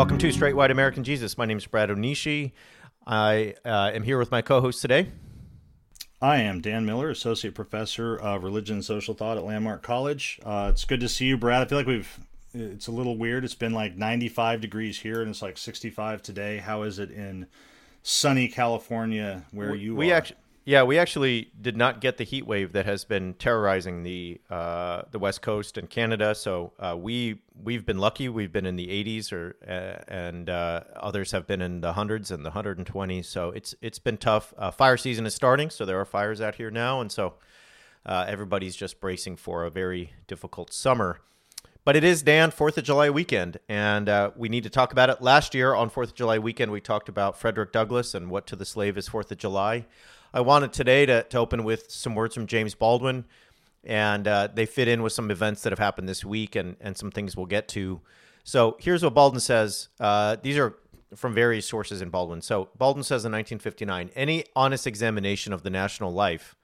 Welcome to Straight White American Jesus. My name is Brad Onishi. I uh, am here with my co host today. I am Dan Miller, Associate Professor of Religion and Social Thought at Landmark College. Uh, it's good to see you, Brad. I feel like we've, it's a little weird. It's been like 95 degrees here and it's like 65 today. How is it in sunny California where you we are? Actually, yeah, we actually did not get the heat wave that has been terrorizing the uh, the West Coast and Canada. So uh, we we've been lucky. We've been in the 80s, or uh, and uh, others have been in the hundreds and the 120s. So it's it's been tough. Uh, fire season is starting, so there are fires out here now, and so uh, everybody's just bracing for a very difficult summer. But it is Dan Fourth of July weekend, and we need to talk about it. Last year on Fourth of July weekend, we talked about Frederick Douglass and what to the slave is Fourth of July. I wanted today to, to open with some words from James Baldwin, and uh, they fit in with some events that have happened this week and, and some things we'll get to. So here's what Baldwin says. Uh, these are from various sources in Baldwin. So Baldwin says in 1959 any honest examination of the national life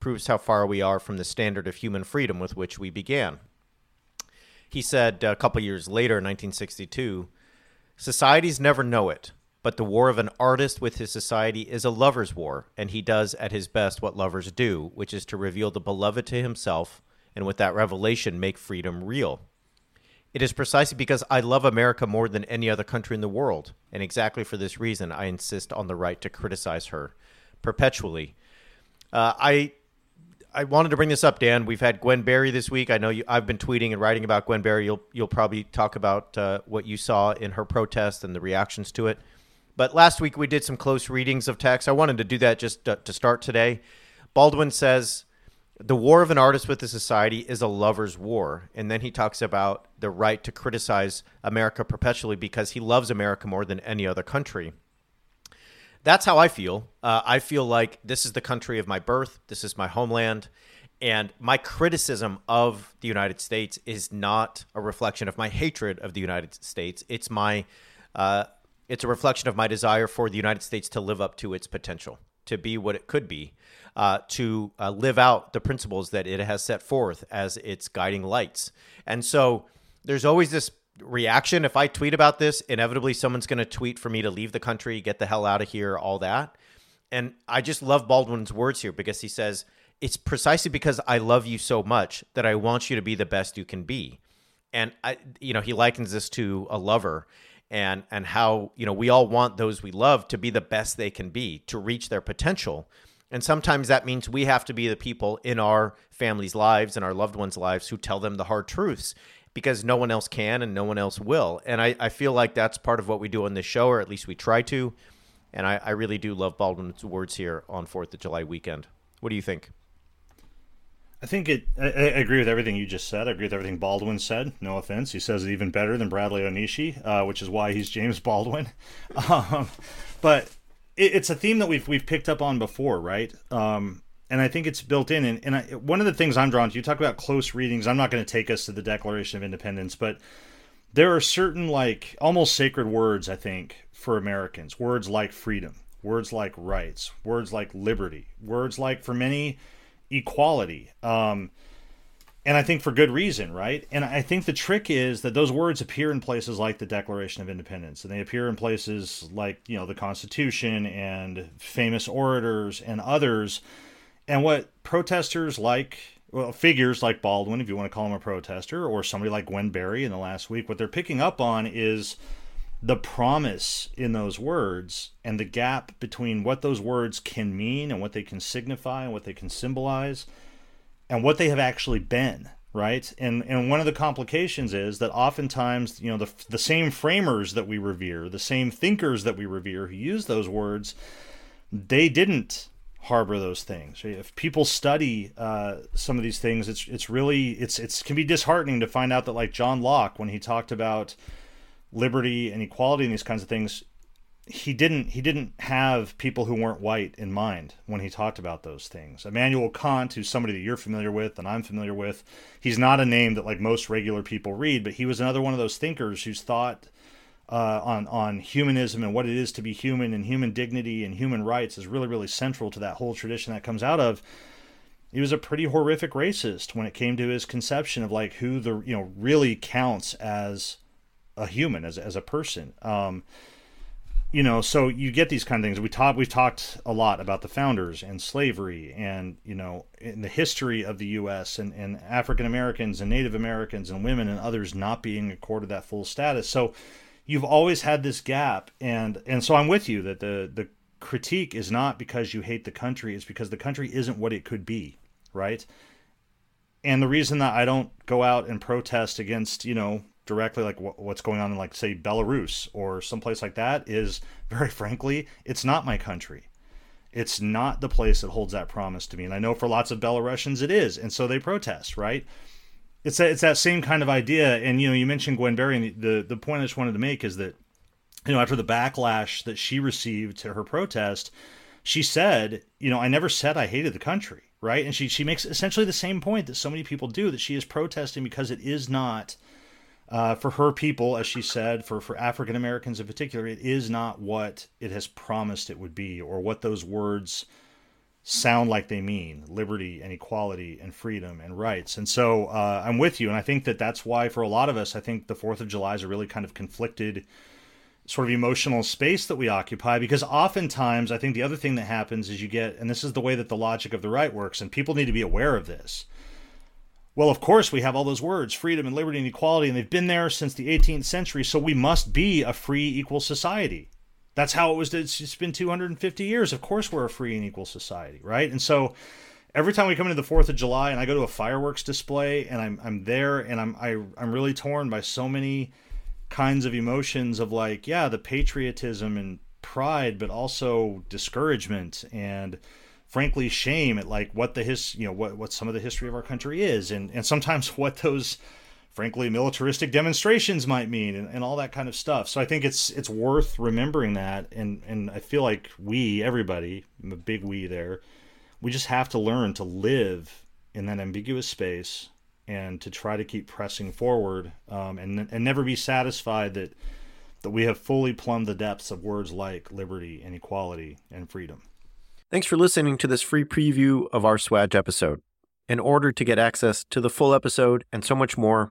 proves how far we are from the standard of human freedom with which we began. He said a couple years later, in 1962, societies never know it, but the war of an artist with his society is a lover's war, and he does at his best what lovers do, which is to reveal the beloved to himself, and with that revelation make freedom real. It is precisely because I love America more than any other country in the world, and exactly for this reason I insist on the right to criticize her perpetually. Uh, I I wanted to bring this up, Dan. We've had Gwen Berry this week. I know you, I've been tweeting and writing about Gwen Berry. You'll you'll probably talk about uh, what you saw in her protest and the reactions to it. But last week we did some close readings of text. I wanted to do that just to, to start today. Baldwin says the war of an artist with the society is a lover's war. And then he talks about the right to criticize America perpetually because he loves America more than any other country. That's how I feel. Uh, I feel like this is the country of my birth, this is my homeland. And my criticism of the United States is not a reflection of my hatred of the United States. It's my uh, it's a reflection of my desire for the United States to live up to its potential, to be what it could be, uh, to uh, live out the principles that it has set forth as its guiding lights. And so there's always this reaction. If I tweet about this, inevitably someone's going to tweet for me to leave the country, get the hell out of here, all that. And I just love Baldwin's words here because he says, it's precisely because I love you so much that I want you to be the best you can be. And I, you know, he likens this to a lover and and how you know we all want those we love to be the best they can be to reach their potential and sometimes that means we have to be the people in our families lives and our loved ones lives who tell them the hard truths because no one else can and no one else will and i, I feel like that's part of what we do on this show or at least we try to and I, I really do love baldwin's words here on fourth of july weekend what do you think I think it. I, I, agree with everything you just said. I agree with everything Baldwin said. No offense, he says it even better than Bradley Onishi, uh, which is why he's James Baldwin. Um, but it, it's a theme that we've we've picked up on before, right? Um, and I think it's built in. And, and I, one of the things I'm drawn to, you talk about close readings. I'm not going to take us to the Declaration of Independence, but there are certain like almost sacred words. I think for Americans, words like freedom, words like rights, words like liberty, words like for many equality. Um, and I think for good reason, right? And I think the trick is that those words appear in places like the Declaration of Independence, and they appear in places like, you know, the Constitution and famous orators and others. And what protesters like, well, figures like Baldwin, if you want to call him a protester, or somebody like Gwen Berry in the last week, what they're picking up on is the promise in those words and the gap between what those words can mean and what they can signify and what they can symbolize and what they have actually been right? And and one of the complications is that oftentimes you know the the same framers that we revere the same thinkers that we revere who use those words they didn't harbor those things if people study uh, some of these things it's it's really it's it's can be disheartening to find out that like John Locke when he talked about liberty and equality and these kinds of things he didn't he didn't have people who weren't white in mind when he talked about those things. Immanuel Kant, who's somebody that you're familiar with and I'm familiar with, he's not a name that like most regular people read, but he was another one of those thinkers whose thought uh, on on humanism and what it is to be human and human dignity and human rights is really really central to that whole tradition that comes out of. He was a pretty horrific racist when it came to his conception of like who the you know really counts as a human as as a person. Um, you know, so you get these kind of things. We talked we've talked a lot about the founders and slavery and, you know, in the history of the US and, and African Americans and Native Americans and women and others not being accorded that full status. So you've always had this gap and and so I'm with you that the the critique is not because you hate the country, it's because the country isn't what it could be, right? And the reason that I don't go out and protest against, you know, directly like what's going on in like say Belarus or someplace like that is very frankly it's not my country it's not the place that holds that promise to me and I know for lots of Belarusians it is and so they protest right it's that, it's that same kind of idea. And you know you mentioned Gwen Berry and the the point I just wanted to make is that you know after the backlash that she received to her protest she said you know I never said I hated the country right? And she she makes essentially the same point that so many people do that she is protesting because it is not uh, for her people, as she said, for, for African Americans in particular, it is not what it has promised it would be or what those words sound like they mean liberty and equality and freedom and rights. And so uh, I'm with you. And I think that that's why, for a lot of us, I think the 4th of July is a really kind of conflicted sort of emotional space that we occupy because oftentimes I think the other thing that happens is you get, and this is the way that the logic of the right works, and people need to be aware of this well, of course, we have all those words freedom and liberty and equality, and they've been there since the 18th century, so we must be a free, equal society. That's how it was. It's been 250 years. Of course, we're a free and equal society, right? And so every time we come into the 4th of July and I go to a fireworks display and I'm, I'm there and I'm, I, am i am really torn by so many kinds of emotions of like, yeah, the patriotism and pride, but also discouragement and frankly shame at like what the his you know what what some of the history of our country is and and sometimes what those frankly militaristic demonstrations might mean and, and all that kind of stuff. So i think it's it's worth remembering that. And and i feel like we everybody I'm a big we there we just have to learn to live in that ambiguous space and to try to keep pressing forward um, and and never be satisfied that that we have fully plumbed the depths of words like liberty and equality and freedom. Thanks for listening to this free preview of our SWAJ episode. In order to get access to the full episode and so much more,